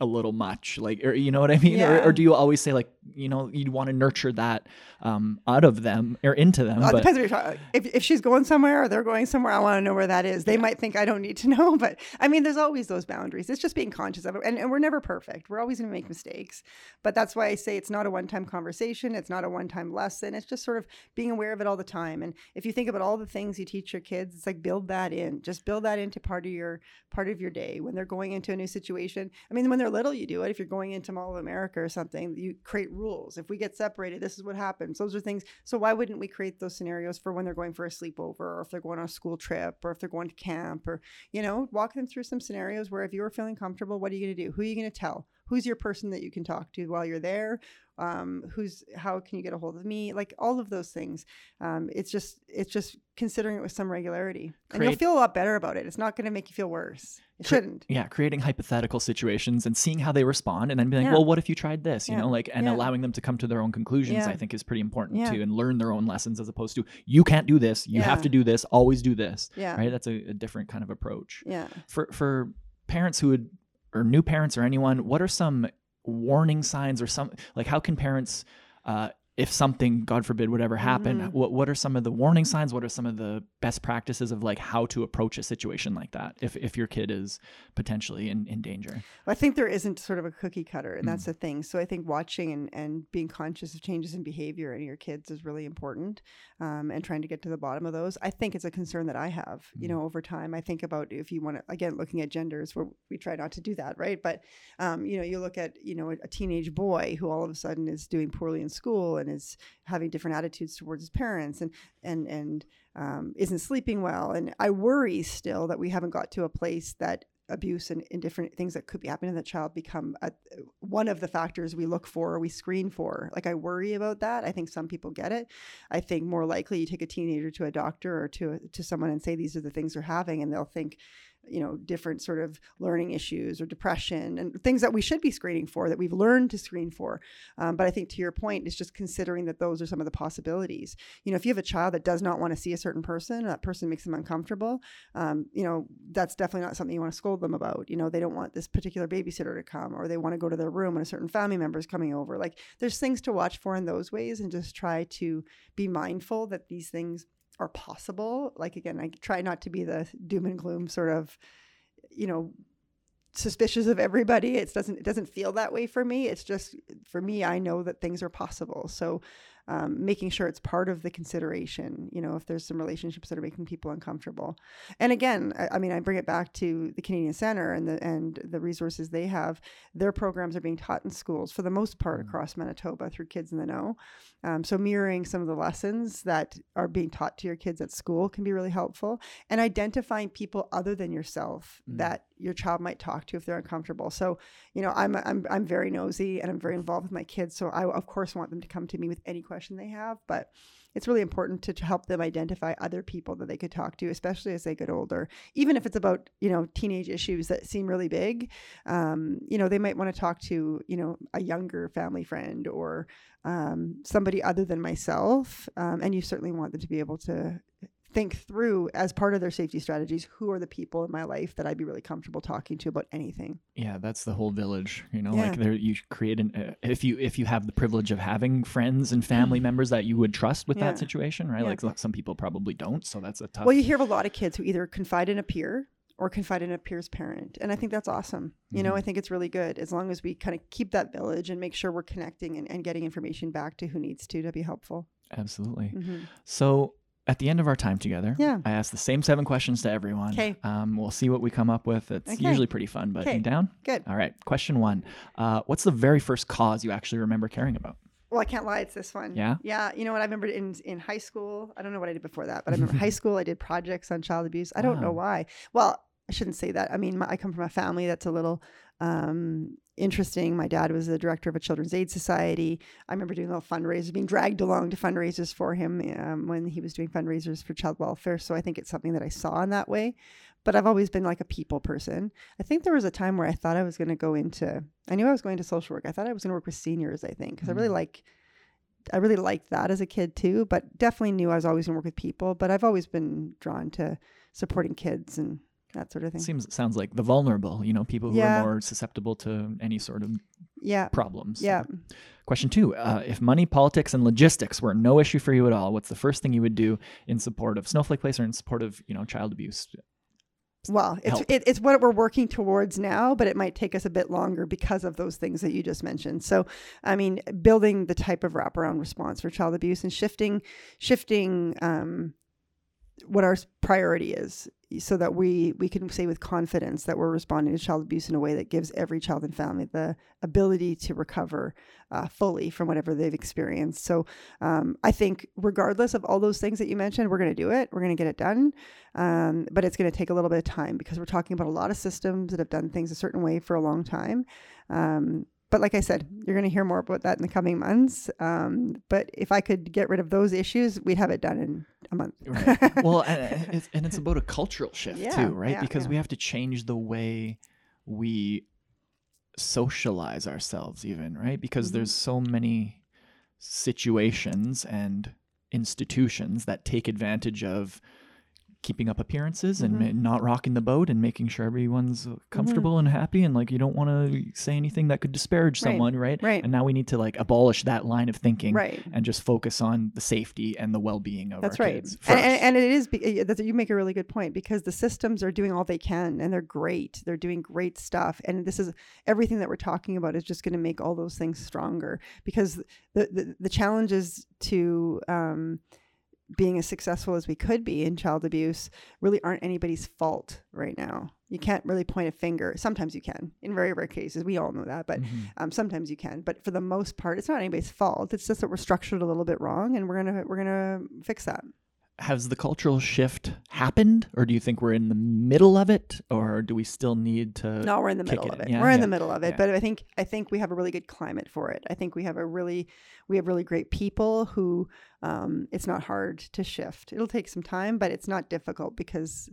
a little much like or, you know what i mean? Yeah. or, or, do you always say like you know you'd want to nurture that um, out of them or into them well, but, depends if, if she's going somewhere or they're going somewhere i want to know where that is. They yeah. might think i don't need to (laughs) know but i mean there's always those boundaries. It's just being conscious of it and, and we're never perfect. We're always going to make mistakes but that's why i say it's not a one-time conversation it's not a one-time lesson it's just sort of being aware of it all the time and if you think about all the things you teach your kids it's like build that in just build that into part of your part of your day. When they're going into a new situation i mean when they're little, you do it. If you're going into Mall of America or something, you create rules. If we get separated, this is what happens. Those are things. So why wouldn't we create those scenarios for when they're going for a sleepover or if they're going on a school trip or if they're going to camp or, you know, walk them through some scenarios where if you are feeling comfortable, what are you going to do? Who are you going to tell? Who's your person that you can talk to while you're there? Um, who's how can you get a hold of me? Like all of those things. Um, it's just it's just considering it with some regularity. Create, and you'll feel a lot better about it. It's not going to make you feel worse. It cre- shouldn't. yeah creating hypothetical situations and seeing how they respond and then being like yeah. well what if you tried this? You yeah. know like and yeah. allowing them to come to their own conclusions i think is pretty important too and learn their own lessons as opposed to you can't do this. You have to do this. Always do this. Yeah. Right? That's a, a different kind of approach. Yeah. For for parents who would or new parents or anyone what are some warning signs or some like how can parents uh, if something god forbid would ever happen mm-hmm. what, what are some of the warning signs what are some of the best practices of like how to approach a situation like that if, if your kid is potentially in, in danger well, i think there isn't sort of a cookie cutter and mm-hmm. that's the thing so i think watching and, and being conscious of changes in behavior in your kids is really important um, and trying to get to the bottom of those i think it's a concern that i have mm-hmm. you know over time i think about if you want to again looking at genders where we try not to do that right but um, you know you look at you know a, a teenage boy who all of a sudden is doing poorly in school and is having different attitudes towards his parents and and and um, isn't sleeping well. And I worry still that we haven't got to a place that abuse and, and different things that could be happening to the child become a, one of the factors we look for or we screen for. Like I worry about that. I think some people get it. I think more likely you take a teenager to a doctor or to to someone and say these are the things they're having, and they'll think you know different sort of learning issues or depression and things that we should be screening for that we've learned to screen for. Um, but i think to your point is just considering that those are some of the possibilities. You know if you have a child that does not want to see a certain person that person makes them uncomfortable um, you know that's definitely not something you want to scold them about. You know they don't want this particular babysitter to come or they want to go to their room when a certain family member is coming over. Like there's things to watch for in those ways and just try to be mindful that these things are possible. Like again, I try not to be the doom and gloom sort of, you know, suspicious of everybody. It doesn't it doesn't feel that way for me. It's just for me, I know that things are possible. So um, making sure it's part of the consideration, you know, if there's some relationships that are making people uncomfortable. And again, I, I, mean, I bring it back to the Canadian Center and the and the resources they have. Their programs are being taught in schools for the most part mm-hmm. across Manitoba through Kids in the Know. Um, so mirroring some of the lessons that are being taught to your kids at school can be really helpful. And identifying people other than yourself mm-hmm. that your child might talk to if they're uncomfortable. So, you know, I'm I'm I'm very nosy and I'm very involved with my kids. So I of course want them to come to me with any question they have, but it's really important to, to help them identify other people that they could talk to, especially as they get older. Even if it's about you know teenage issues that seem really big, um, you know they might want to talk to you know a younger family friend or um, somebody other than myself, um, and you certainly want them to be able to think through as part of their safety strategies who are the people in my life that I'd be really comfortable talking to about anything. Yeah, that's the whole village. You know, yeah. like there you create an uh, if you if you have the privilege of having friends and family (clears throat) members that you would trust with yeah. that situation, right? Yeah. Like some people probably don't, so that's a tough. Well, you hear of a lot of kids who either confide in a peer or confide in a peer's parent. And I think that's awesome. You mm-hmm. know, I think it's really good as long as we kind of keep that village and make sure we're connecting and, and getting information back to who needs to to be helpful. Absolutely. Mm-hmm. So at the end of our time together, yeah. I ask the same seven questions to everyone. Okay. Um, we'll see what we come up with. It's okay. usually pretty fun, but you down? Good. All right. Question one uh, What's the very first cause you actually remember caring about? Well, I can't lie. It's this one. Yeah. Yeah. You know what? I remember in in high school. I don't know what I did before that, but I (laughs) remember high school. I did projects on child abuse. I don't wow. know why. Well, I shouldn't say that. I mean, my, I come from a family that's a little um, interesting. My dad was the director of a children's aid society. I remember doing a little fundraisers, being dragged along to fundraisers for him um, when he was doing fundraisers for child welfare. So I think it's something that I saw in that way. But I've always been like a people person. I think there was a time where I thought I was going to go into. I knew I was going to social work. I thought I was going to work with seniors. I think because mm-hmm. I really mm. like. I really liked that as a kid too, but definitely knew I was always going to work with people. But I've always been drawn to supporting kids and that sort of thing. Seems sounds like the vulnerable, you know, people who yeah. are more susceptible to any sort of yeah problems. Yeah. Question two: uh, If money, politics, and logistics were no issue for you at all, what's the first thing you would do in support of Snowflake Place or in support of you know child abuse? Well, it's it, it's what we're working towards now, but it might take us a bit longer because of those things that you just mentioned. So, I mean, building the type of wraparound response for child abuse and shifting shifting um, what our priority is so that we we can say with confidence that we're responding to child abuse in a way that gives every child and family the ability to recover uh, fully from whatever they've experienced. So um, i think regardless of all those things that you mentioned we're going to do it. We're going to get it done. Um, but it's going to take a little bit of time because we're talking about a lot of systems that have done things a certain way for a long time. Um, but like I said, you're going to hear more about that in the coming months. Um, but if I could get rid of those issues, we'd have it done in a month. right. Well, and (laughs) it's, and it's, about a cultural shift yeah, too, right? Yeah, because yeah. we have to change the way we socialize ourselves, even right? Because mm-hmm. there's so many situations and institutions that take advantage of keeping up appearances and mm-hmm. not rocking the boat and making sure everyone's uh, comfortable mm-hmm. and happy and like you don't want to say anything that could disparage right. someone right? Right. And now we need to like abolish that line of thinking right. and just focus on the safety and the well-being of that's our right. and, and, and, it is that you make a really good point because the systems are doing all they can and they're great. They're doing great stuff. And this is everything that we're talking about is just going to make all those things stronger because the the, the challenges to um, being as successful as we could be in child abuse really aren't anybody's fault right now. You can't really point a finger. Sometimes you can, in very rare cases. We all know that, but mm-hmm. um, sometimes you can. But for the most part, it's not anybody's fault. It's just that we're structured a little bit wrong, and we're gonna we're gonna fix that has the cultural shift happened or do you think we're in the middle of it or do we still need to no we're in the middle it? of it yeah, we're yeah. in the middle of it yeah. but i think i think we have a really good climate for it i think we have a really we have really great people who um, it's not hard to shift it'll take some time but it's not difficult because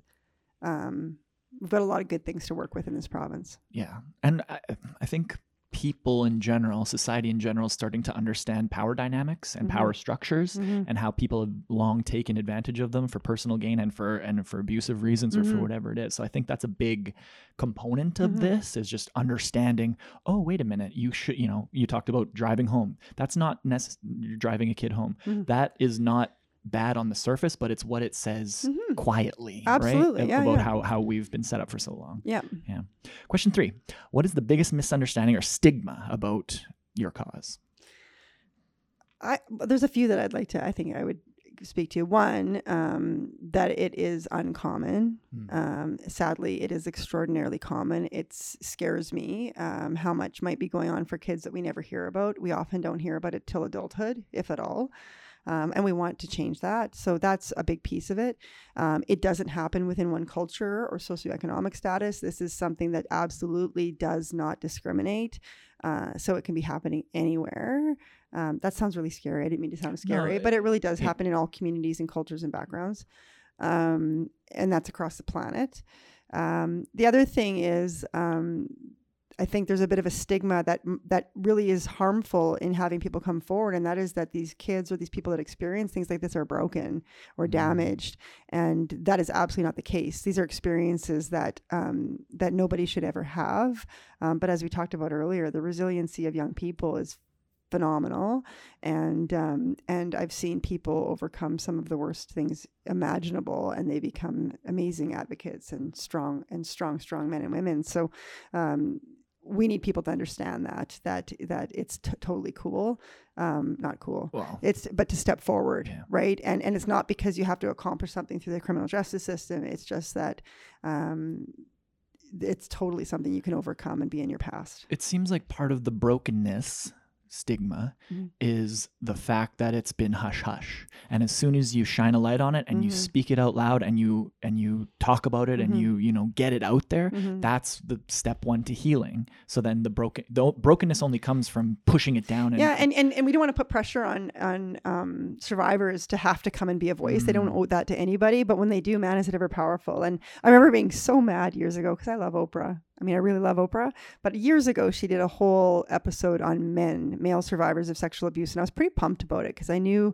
um, we've got a lot of good things to work with in this province. Yeah. And I, I think people in general, society in general, starting to understand power dynamics and Mhm. power structures Mhm. and how people have long taken advantage of them for personal gain and for and for abusive reasons or for Mhm. whatever it is. So I think that's a big component of Mhm. this is just understanding, oh, wait a minute, you should, you know, you talked about driving home. That's not necessary you're driving a kid home. Mhm. That is not bad on the surface, but it's what it says Mhm. quietly, Absolutely, right? yeah, about yeah. how how we've been set up for so long. Yeah. Yeah. Question three What is the biggest misunderstanding or stigma about your cause? I there's a few that I'd like to. I think I would speak to. One, um, that it is uncommon. Hmm. Um, sadly, it is extraordinarily common. It scares me um, how much might be going on for kids that we never hear about. We often don't hear about it till adulthood, if at all. Um, and we want to change that. So that's a big piece of it. Um, it doesn't happen within one culture or socioeconomic status. This is something that absolutely does not discriminate. Uh, so it can be happening anywhere. Um, that sounds really scary. I didn't mean to sound scary, it- but it really does happen in all communities and cultures and backgrounds. Um, and that's across the planet. Um, the other thing is, um, I think there's a bit of a stigma that that really is harmful in having people come forward, and that is that these kids or these people that experience things like this are broken or Mm. damaged, and that is absolutely not the case. These are experiences that um, that nobody should ever have. Um, but as we talked about earlier, the resiliency of young people is phenomenal, and um, and I've seen people overcome some of the worst things imaginable, and they become amazing advocates and strong and strong, strong men and women. So. We need people to understand that that that it's t- totally cool um not cool. Well, it's but to step forward Yeah. right? And and it's not because you have to accomplish something through the criminal justice system. It's just that um it's totally something you can overcome and be in your past. It seems like part of the brokenness stigma Mhm. is the fact that it's been hush hush and as soon as you shine a light on it and you Mhm. speak it out loud and you and you talk about it Mhm. and you you know get it out there Mhm. that's the step one to healing so then the broken the brokenness only comes from pushing it down and yeah and, and and we don't want to put pressure on on um, survivors to have to come and be a voice they don't Mm. owe that to anybody but when they do man is it ever powerful and i remember being so mad years ago because i love oprah i mean i really love oprah but years ago she did a whole episode on men male survivors of sexual abuse and i was pretty pumped about it because i knew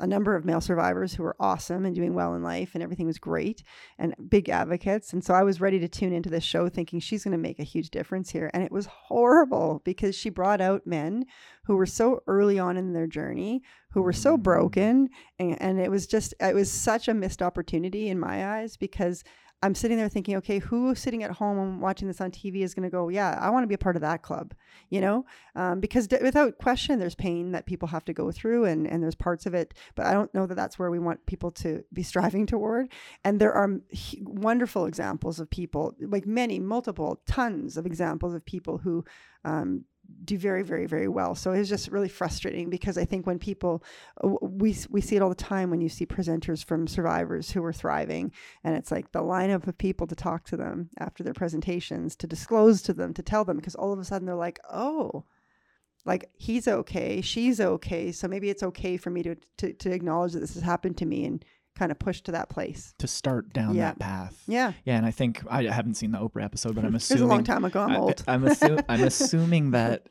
a number of male survivors who were awesome and doing well in life and everything was great and big advocates and so i was ready to tune into this show thinking she's going to make a huge difference here and it was horrible because she brought out men who were so early on in their journey who were so broken and, and it was just it was such a missed opportunity in my eyes because i'm sitting there thinking okay who sitting at home and watching this on tv is going to go yeah i want to be a part of that club you know? Um, because d- without question there's pain that people have to go through and, and there's parts of it but i don't know that that's where we want people to be striving toward. And there are wonderful examples of people like many multiple tons of examples of people who um, do very very very well. So it's just really frustrating because i think when people uh, we we see it all the time when you see presenters from survivors who are thriving and it's like the lineup of people to talk to them after their presentations to disclose to them to tell them because all of a sudden they're like oh like he's okay she's okay so maybe it's okay for me to to, to acknowledge that this has happened to me and kind of push to that place to start down Yeah. that path yeah yeah and i think i haven't seen the oprah episode but i'm (laughs) it was assuming a long time ago i'm old (laughs) I'm, assu- (laughs) I'm assuming that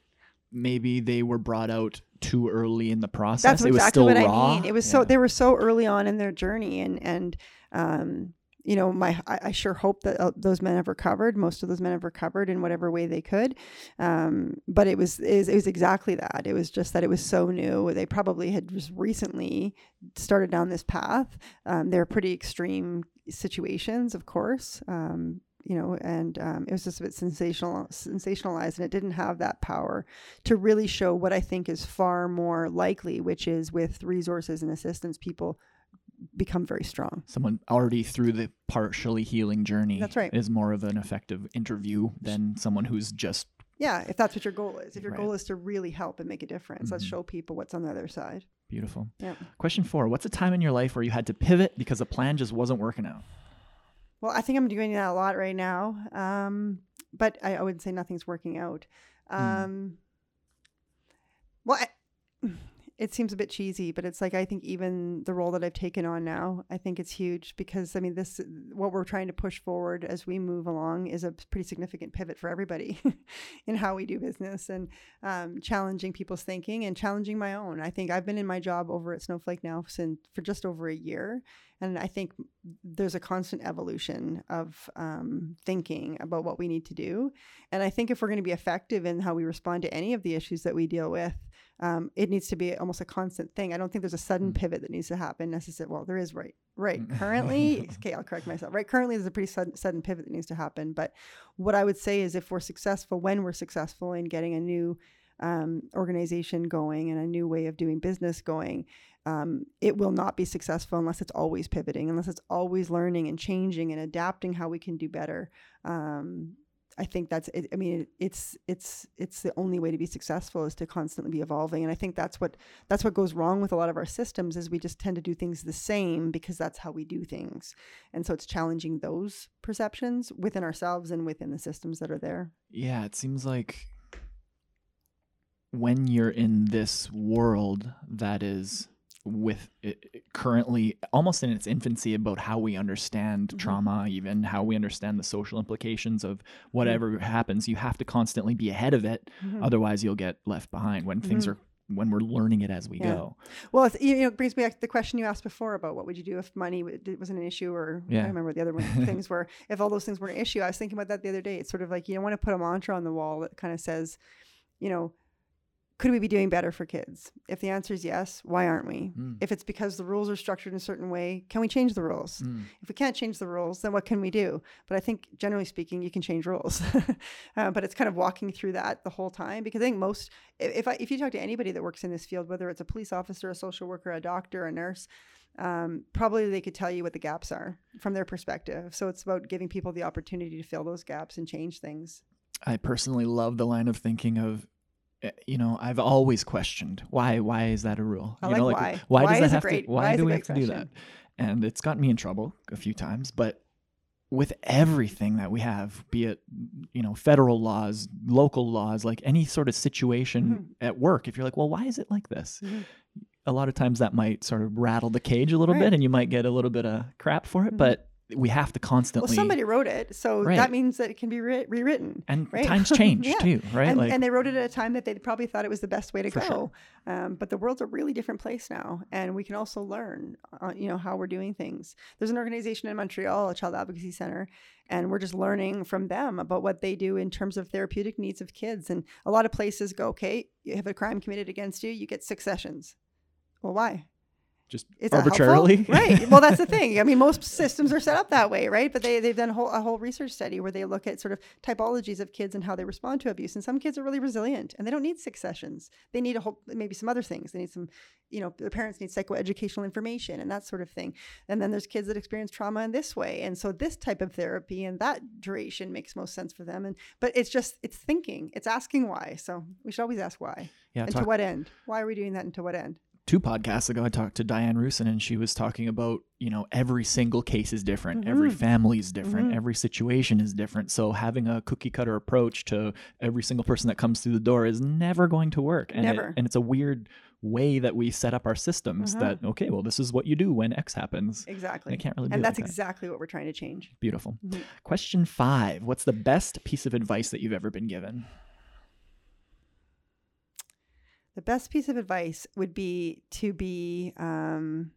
maybe they were brought out too early in the process. That's it was exactly still what raw. I mean. It was so they were so early on in their journey, and and um, you know, my I, I sure hope that uh, those men have recovered. Most of those men have recovered in whatever way they could. Um, but it was, it it was exactly that. It was just that it was so new. They probably had just recently started down this path. Um, they're pretty extreme situations, of course. Um, you know, and um, it was just a bit sensational, sensationalized, and it didn't have that power to really show what I think is far more likely, which is with resources and assistance, people become very strong. Someone already through the partially healing journey That's right. is more of an effective interview than someone who's just Yeah, if that's what your goal is. If your Right. goal is to really help and make a difference, let's Mhm. show people what's on the other side. beautiful. Yeah. Question four What's a time in your life where you had to pivot because a plan just wasn't working out? Well, I think I'm doing that a lot right now. Um, but I, I would say nothing's working out. Hmm. Um, well, I, it seems a bit cheesy, but it's like I think even the role that I've taken on now, I think it's huge because I mean this what we're trying to push forward as we move along is a pretty significant pivot for everybody (laughs) in how we do business and um, challenging people's thinking and challenging my own. I think I've been in my job over at Snowflake now since for just over a year, and I think there's a constant evolution of um, thinking about what we need to do. And I think if we're going to be effective in how we respond to any of the issues that we deal with, um, it needs to be almost a constant thing. I don't think there's a sudden mm. pivot that needs to happen necessarily. Well, there is right, right. Currently, (laughs) okay, I'll correct myself. Right, currently there's a pretty sudden, sudden pivot that needs to happen. But what I would say is, if we're successful, when we're successful in getting a new um, organization going and a new way of doing business going, um, it will not be successful unless it's always pivoting, unless it's always learning and changing and adapting how we can do better. Um, I think that's it, I mean it, it's it's it's the only way to be successful is to constantly be evolving and I think that's what that's what goes wrong with a lot of our systems is we just tend to do things the same because that's how we do things. And so it's challenging those perceptions within ourselves and within the systems that are there. Yeah, it seems like when you're in this world that is with it currently almost in its infancy about how we understand mm-hmm. trauma even how we understand the social implications of whatever mm-hmm. happens you have to constantly be ahead of it mm-hmm. otherwise you'll get left behind when things mm-hmm. are when we're learning it as we yeah. go. Well, you know, it brings me back to the question you asked before about what would you do if money wasn't an issue, or yeah. I remember the other (laughs) things were if all those things were an issue. I was thinking about that the other day. It's sort of like you don't want to put a mantra on the wall that kind of says, you know, could we be doing better for kids? If the answer is yes, why aren't we? Mm. If it's because the rules are structured in a certain way, can we change the rules? Mm. If we can't change the rules, then what can we do? But I think generally speaking, you can change rules. (laughs) uh, but it's kind of walking through that the whole time because I think most, if I, if you talk to anybody that works in this field, whether it's a police officer, a social worker, a doctor, a nurse, um, probably they could tell you what the gaps are from their perspective. So it's about giving people the opportunity to fill those gaps and change things. I personally love the line of thinking of you know, I've always questioned why. Why is that a rule? I you like, know, like why. Why, why does that have great, to? Why, why do we have to do that? And it's gotten me in trouble a few times. But with everything that we have, be it you know federal laws, local laws, like any sort of situation mm-hmm. at work, if you're like, well, why is it like this? Mm-hmm. A lot of times that might sort of rattle the cage a little right. bit, and you might get a little bit of crap for it. Mm-hmm. But we have to constantly. Well, somebody wrote it, so right. that means that it can be re- rewritten. And right? times (laughs) change yeah. too, right? And, like, and, they wrote it at a time that they probably thought it was the best way to go. Sure. Um, but the world's a really different place now, and we can also learn, uh, you know, how we're doing things. There's an organization in Montreal, a Child Advocacy Center, and we're just learning from them about what they do in terms of therapeutic needs of kids. And a lot of places go, okay, you have a crime committed against you, you get six sessions. Well, why? Just it's arbitrarily. right. Well, that's the (laughs) thing. I mean, most systems are set up that way, right? But they, they've done a whole, a whole research study where they look at sort of typologies of kids and how they respond to abuse. And some kids are really resilient and they don't need six sessions. They need a whole, maybe some other things. They need some, you know, their parents need psychoeducational information and that sort of thing. And then there's kids that experience trauma in this way. And so this type of therapy and that duration makes most sense for them. And, but it's just, it's thinking, it's asking why. So we should always ask why. Yeah. And talk- to what end? Why are we doing that and to what end? Two podcasts ago, I talked to Diane Rusin, and she was talking about you know every single case is different, mm-hmm. every family is different, mm-hmm. every situation is different. So having a cookie cutter approach to every single person that comes through the door is never going to work. And never. It, and it's a weird way that we set up our systems mm-hmm. that okay well this is what you do when x happens exactly and it can't really and that's like exactly that. what we're trying to change beautiful mm-hmm. question five what's the best piece of advice that you've ever been given the best piece of advice would be to be um,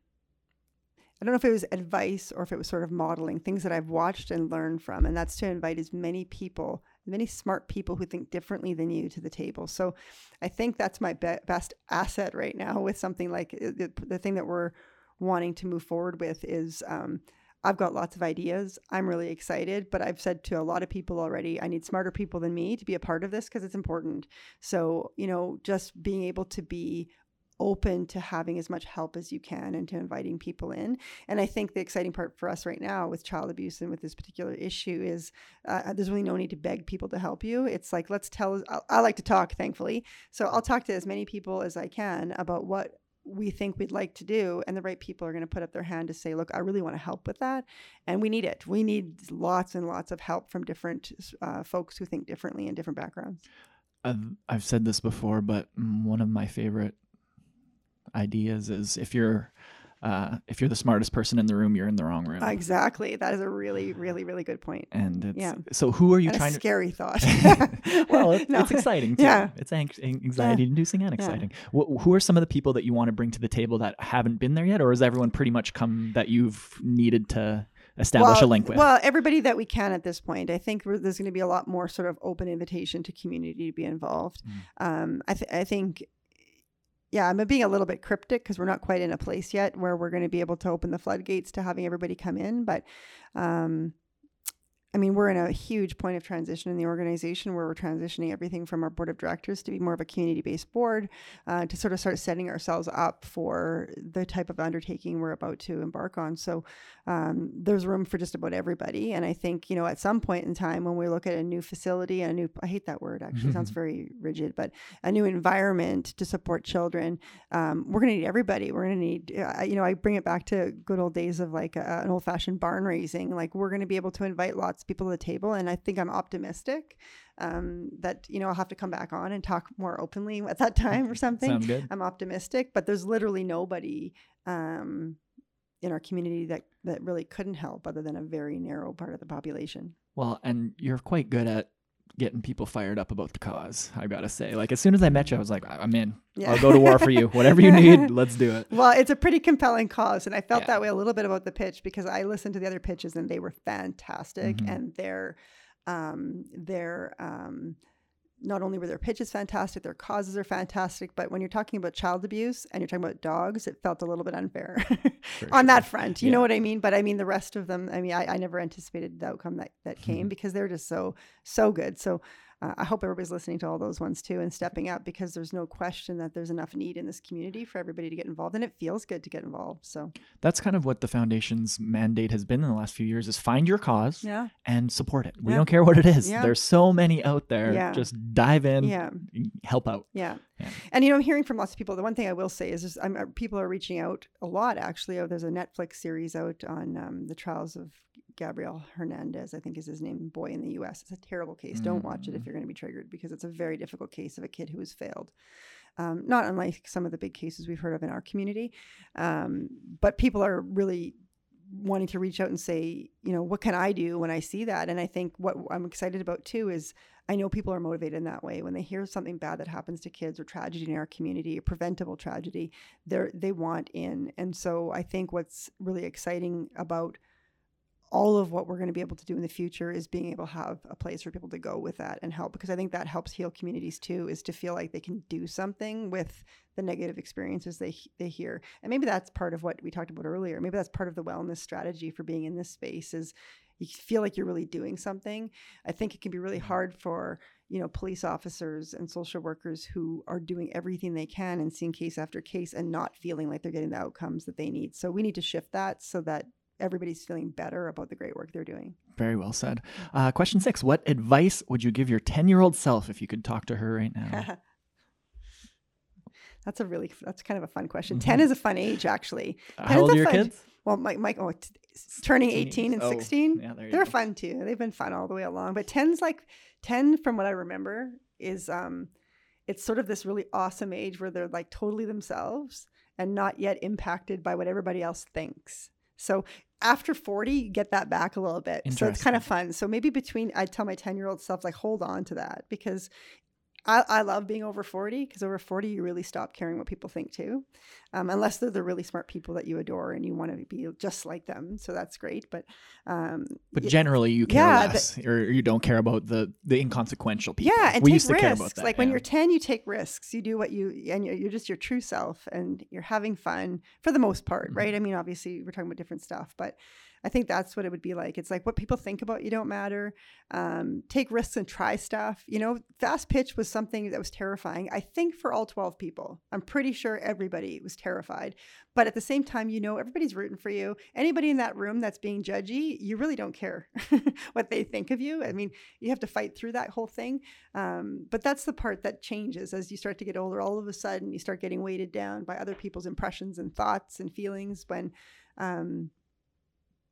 I don't know if it was advice or if it was sort of modeling things that I've watched and learned from, and that's to invite as many people, many smart people who think differently than you to the table. So I think that's my be- best asset right now with something like uh, the, the, thing that we're wanting to move forward with is um, I've got lots of ideas. I'm really excited, but I've said to a lot of people already, I need smarter people than me to be a part of this because it's important. So, you know, just being able to be open to having as much help as you can and to inviting people in. And I think the exciting part for us right now with child abuse and with this particular issue is uh, there's really no need to beg people to help you. It's like, let's tell, I, I like to talk, thankfully. So I'll talk to as many people as I can about what we think we'd like to do and the right people are going to put up their hand to say look i really want to help with that and we need it. We need lots and lots of help from different uh, folks who think differently in different backgrounds. I've, I've said this before but one of my favorite ideas is if you're uh, if you're the smartest person in the room, you're in the wrong room. Exactly. That is a really, really, really good point. And it's, yeah. So who are you and trying a to? Scary (laughs) thought. (laughs) well, it, (laughs) no. it's exciting too. Yeah. It's anxiety-inducing and exciting. Yeah. who are some of the people that you want to bring to the table that haven't been there yet, or has everyone pretty much come that you've needed to? establish well, a link with? Well, everybody that we can at this point. I think there's going to be a lot more sort of open invitation to community to be involved. Mm. Um, I, th- I think yeah, I'm being a little bit cryptic because we're not quite in a place yet where we're going to be able to open the floodgates to having everybody come in. But um, I mean, we're in a huge point of transition in the organization where we're transitioning everything from our board of directors to be more of a community based board uh, to sort of start setting ourselves up for the type of undertaking we're about to embark on. So um, there's room for just about everybody. And I think, you know, at some point in time when we look at a new facility, a new, I hate that word actually, sounds (laughs) very rigid, but a new environment to support children, um, we're going to need everybody. We're going to need, uh, you know, I bring it back to good old days of like a, an old fashioned barn raising. Like we're going to be able to invite lots lots of people at the table, and I think I'm optimistic um, that you know I'll have to come back on and talk more openly at that time or something. Sounds good. I'm optimistic, but there's literally nobody um, in our community that that really couldn't help, other than a very narrow part of the population. Well, and you're quite good at getting people fired up about the cause. I gotta say, like as soon as I met you, I was like, I'm in. Yeah. I'll go to war for you. Whatever you need, (laughs) let's do it. Well, it's a pretty compelling cause, and I felt yeah. that way a little bit about the pitch because I listened to the other pitches and they were fantastic, mm-hmm. and their um, their um, not only were their pitches fantastic, their causes are fantastic, but when you're talking about child abuse and you're talking about dogs, it felt a little bit unfair (laughs) on sure. that front. You yeah. know what I mean? But I mean, the rest of them, I mean, I, I never anticipated the outcome that, that came mm-hmm. because they're just so, so good. So uh, I hope everybody's listening to all those ones too and stepping up because there's no question that there's enough need in this community for everybody to get involved and it feels good to get involved. So that's kind of what the foundation's mandate has been in the last few years is find your cause yeah. and support it. We yeah. don't care what it is. Yeah. There's so many out there. Yeah. Just dive in, yeah. help out. Yeah. And you know, I'm hearing from lots of people. The one thing I will say is, uh, people are reaching out a lot actually. Oh, there's a Netflix series out on um, the trials of Gabriel Hernandez, I think is his name, boy in the US. It's a terrible case. Don't watch it if mm. you're going to be triggered because it's a very difficult case of a kid who has failed. Um, not unlike some of the big cases we've heard of in our community. Um, but people are really wanting to reach out and say, you know, what can I do when I see that? And I think what I'm excited about too is I know people are motivated in that way. When they hear something bad that happens to kids or tragedy in our community, a preventable tragedy, they they want in. And so I think what's really exciting about all of what we're going to be able to do in the future is being able to have a place for people to go with that and help because i think that helps heal communities too is to feel like they can do something with the negative experiences they they hear. And maybe that's part of what we talked about earlier. Maybe that's part of the wellness strategy for being in this space is you feel like you're really doing something. I think it can be really mm-hmm. hard for you know police officers and social workers who are doing everything they can and seeing case after case and not feeling like they're getting the outcomes that they need. So we need to shift that so that everybody's feeling better about the great work they're doing. Very well said. Uh, question six What advice would you give your 10 year old self if you could talk to her right now? (laughs) that's a really, that's kind of a fun question. Mm-hmm. 10 is a fun age, actually. Uh, how old are your kids? Well, Mike, Mike oh, t- turning 18 and oh, 16. Yeah, they're go. fun too. They've been fun all the way along. But 10's like, 10 from what I remember is, um, it's sort of this really awesome age where they're like totally themselves and not yet impacted by what everybody else thinks. So after 40, get that back a little bit. So it's kind of fun. So maybe between, I tell my 10 year old self, like, hold on to that because I, I love being over 40 because over 40, you really stop caring what people think too. Um, unless they're the really smart people that you adore and you want to be just like them. So that's great. But, um, but generally, you care yeah, less the, or you don't care about the, the inconsequential people. Yeah. And we used to risks. care about that. Like yeah. when you're 10, you take risks. You do what you, and you're, you're, just your true self and you're having fun for the most part, mm-hmm. right? I mean, obviously, we're talking about different stuff, but I think that's what it would be like. It's like what people think about you don't matter. Um, take risks and try stuff. You know, fast pitch was something that was terrifying. I think for all 12 people, I'm pretty sure everybody was terrified. But at the same time, you know, everybody's rooting for you. Anybody in that room that's being judgy, you really don't care (laughs) what they think of you. I mean, you have to fight through that whole thing. Um, but that's the part that changes as you start to get older. All of a sudden, you start getting weighted down by other people's impressions and thoughts and feelings when. Um,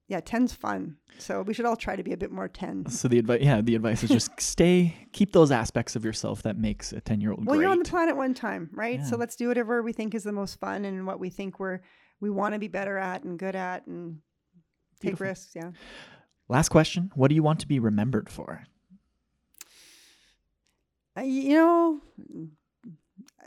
yeah, 10's fun. So we should all try to be a bit more 10. So the advice, yeah, the advice is just (laughs) stay, keep those aspects of yourself that makes a 10 year old Well, great. you're on the planet one time, right? So let's do whatever we think is the most fun and what we think we're we want to be better at and good at and take Beautiful. risks. Yeah. Last question. What do you want to be remembered for? Uh, you know,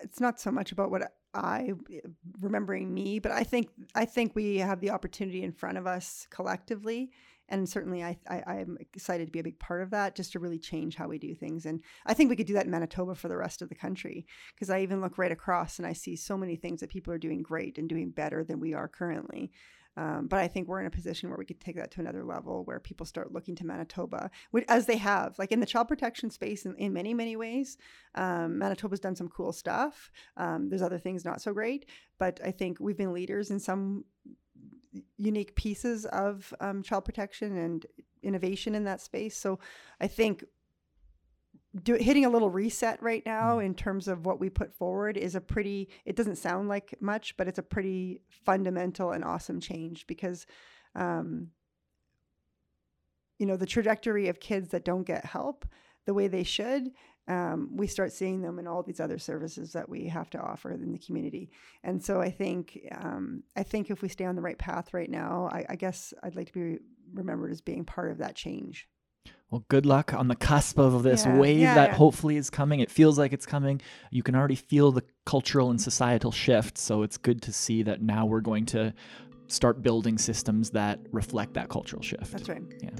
it's not so much about what I eh, remembering me, but I think I think we have the opportunity in front of us collectively, and certainly I, I I'm excited to be a big part of that, just to really change how we do things. And I think we could do that in Manitoba for the rest of the country, because I even look right across and I see so many things that people are doing great and doing better than we are currently. Um, but I think we're in a position where we could take that to another level where people start looking to Manitoba, which, as they have, like in the child protection space in, in many, many ways. Um, Manitoba's done some cool stuff. Um, there's other things not so great, but I think we've been leaders in some unique pieces of um, child protection and innovation in that space. So I think do, hitting a little reset right now in terms of what we put forward is a pretty it doesn't sound like much but it's a pretty fundamental and awesome change because um, you know the trajectory of kids that don't get help the way they should um, we start seeing them in all these other services that we have to offer in the community. And so i think um, i think if we stay on the right path right now I, I guess i'd like to be remembered as being part of that change Well, good luck on the cusp of this Yeah, wave yeah, that yeah. hopefully is coming. It feels like it's coming. You can already feel the cultural and societal shift. So it's good to see that now we're going to start building systems that reflect that cultural shift. that's right Yeah.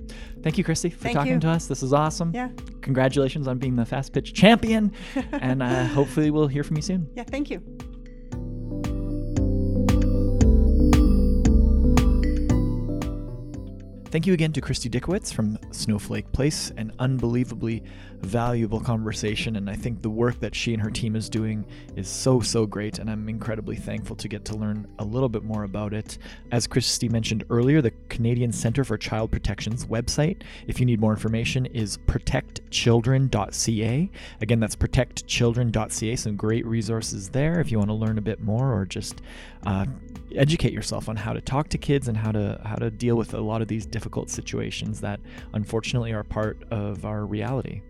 Thank you, Christy, for Thank talking you. to us. This is awesome. yeah Congratulations on being the fast pitch champion. (laughs) and uh, hopefully we'll hear from you soon. yeah thank you Thank you again to Christy Dzikowicz from Snowflake Place. An unbelievably valuable conversation, and I think the work that she and her team is doing is so, so great, and I'm incredibly thankful to get to learn a little bit more about it. As Christy mentioned earlier, the Canadian Centre for Child Protection's website, if you need more information, is protectchildren.ca. Again, that's protectchildren.ca. Some great resources there if you want to learn a bit more or just uh, educate yourself on how to talk to kids and how to how to deal with a lot of these difficult situations that unfortunately are part of our reality.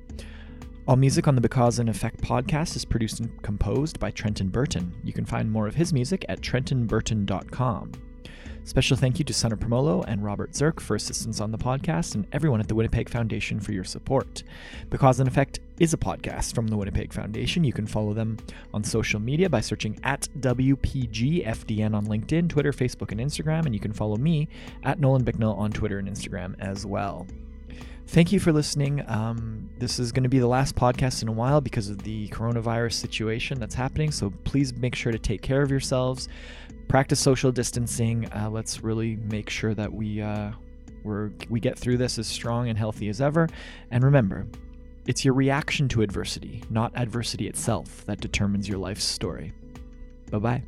All music on the Because and Effect podcast is produced and composed by Trenton Burton. You can find more of his music at trentonburton.com. Special thank you to Sunner Promolo and Robert Zirk for assistance on the podcast and everyone at the Winnipeg Foundation for your support. Because and Effect is a podcast from the Winnipeg Foundation. You can follow them on social media by searching at WPGFDN on LinkedIn, Twitter, Facebook, and Instagram. And you can follow me at Nolan Bicknell on Twitter and Instagram as well. Thank you for listening. Um, this is going to be the last podcast in a while because of the coronavirus situation that's happening. So please make sure to take care of yourselves practice social distancing. Uh, let's really make sure that we uh, we're, we get through this as strong and healthy as ever. And remember, it's your reaction to adversity, not adversity itself, that determines your life's story. Bye bye.